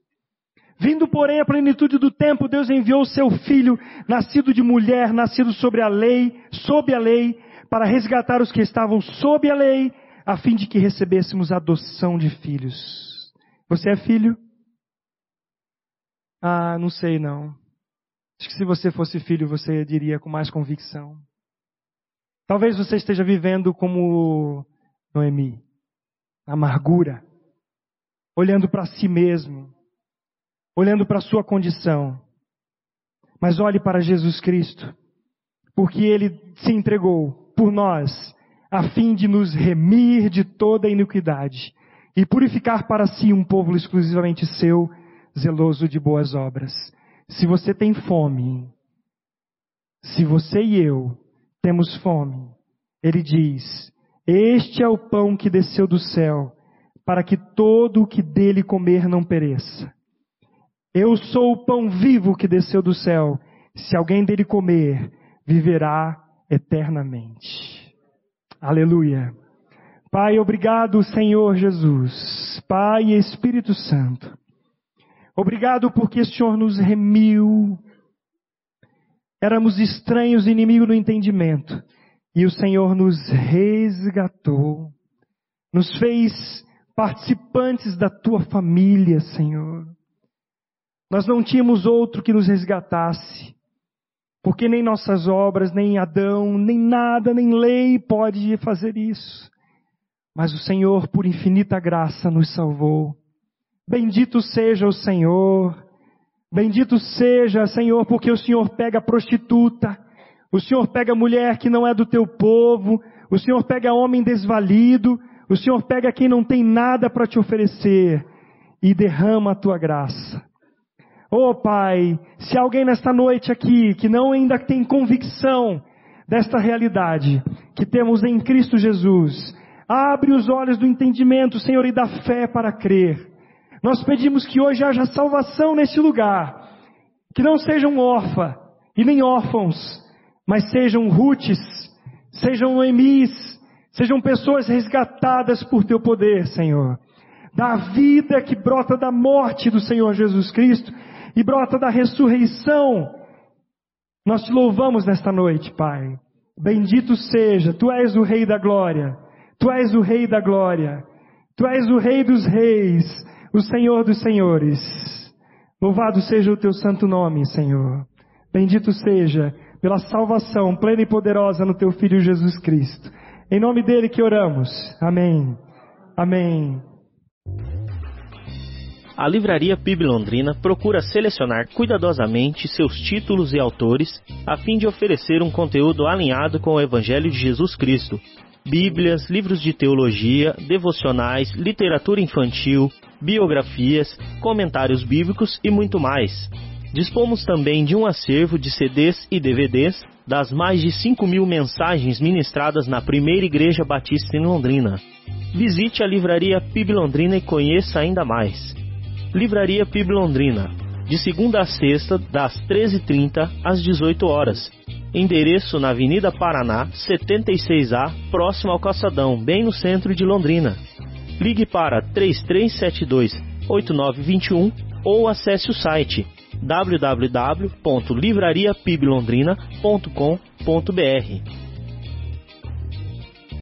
Vindo, porém, à plenitude do tempo, Deus enviou o seu filho, nascido de mulher, nascido sobre a lei, sob a lei, para resgatar os que estavam sob a lei, a fim de que recebêssemos adoção de filhos. Você é filho? Ah, não sei não. Acho que se você fosse filho, você diria com mais convicção. Talvez você esteja vivendo como Noemi, amargura, olhando para si mesmo, olhando para a sua condição. Mas olhe para Jesus Cristo, porque Ele se entregou por nós, a fim de nos remir de toda iniquidade e purificar para si um povo exclusivamente seu, zeloso de boas obras. Se você tem fome, se você e eu temos fome. Ele diz: Este é o pão que desceu do céu, para que todo o que dele comer não pereça. Eu sou o pão vivo que desceu do céu. Se alguém dele comer, viverá eternamente. Aleluia. Pai, obrigado, Senhor Jesus. Pai e Espírito Santo. Obrigado porque o Senhor nos remiu éramos estranhos, inimigo do entendimento, e o Senhor nos resgatou, nos fez participantes da tua família, Senhor. Nós não tínhamos outro que nos resgatasse, porque nem nossas obras, nem Adão, nem nada, nem lei pode fazer isso. Mas o Senhor, por infinita graça, nos salvou. Bendito seja o Senhor. Bendito seja, Senhor, porque o Senhor pega prostituta, o Senhor pega mulher que não é do teu povo, o Senhor pega homem desvalido, o Senhor pega quem não tem nada para te oferecer e derrama a tua graça. Oh Pai, se alguém nesta noite aqui que não ainda tem convicção desta realidade que temos em Cristo Jesus, abre os olhos do entendimento, Senhor, e da fé para crer. Nós pedimos que hoje haja salvação neste lugar, que não sejam órfãs e nem órfãos, mas sejam Rutes, sejam Noemis, sejam pessoas resgatadas por teu poder, Senhor. Da vida que brota da morte do Senhor Jesus Cristo e brota da ressurreição. Nós te louvamos nesta noite, Pai. Bendito seja, Tu és o Rei da Glória, Tu és o Rei da Glória, Tu és o Rei dos Reis, o Senhor dos Senhores. Louvado seja o Teu santo nome, Senhor. Bendito seja pela salvação plena e poderosa no Teu Filho Jesus Cristo. Em nome dele que oramos. Amém. Amém. A Livraria PIB Londrina procura selecionar cuidadosamente seus títulos e autores a fim de oferecer um conteúdo alinhado com o Evangelho de Jesus Cristo. Bíblias, livros de teologia, devocionais, literatura infantil, biografias, comentários bíblicos e muito mais. Dispomos também de um acervo de CDs e DVDs das mais de 5 mil mensagens ministradas na primeira Igreja Batista em Londrina. Visite a Livraria PIB Londrina e conheça ainda mais. Livraria PIB Londrina, de segunda a sexta, das 13h30 às 18 horas. Endereço na Avenida Paraná, 76A, próximo ao Calçadão, bem no centro de Londrina. Ligue para 3372 8921 ou acesse o site www.livrariapiblondrina.com.br.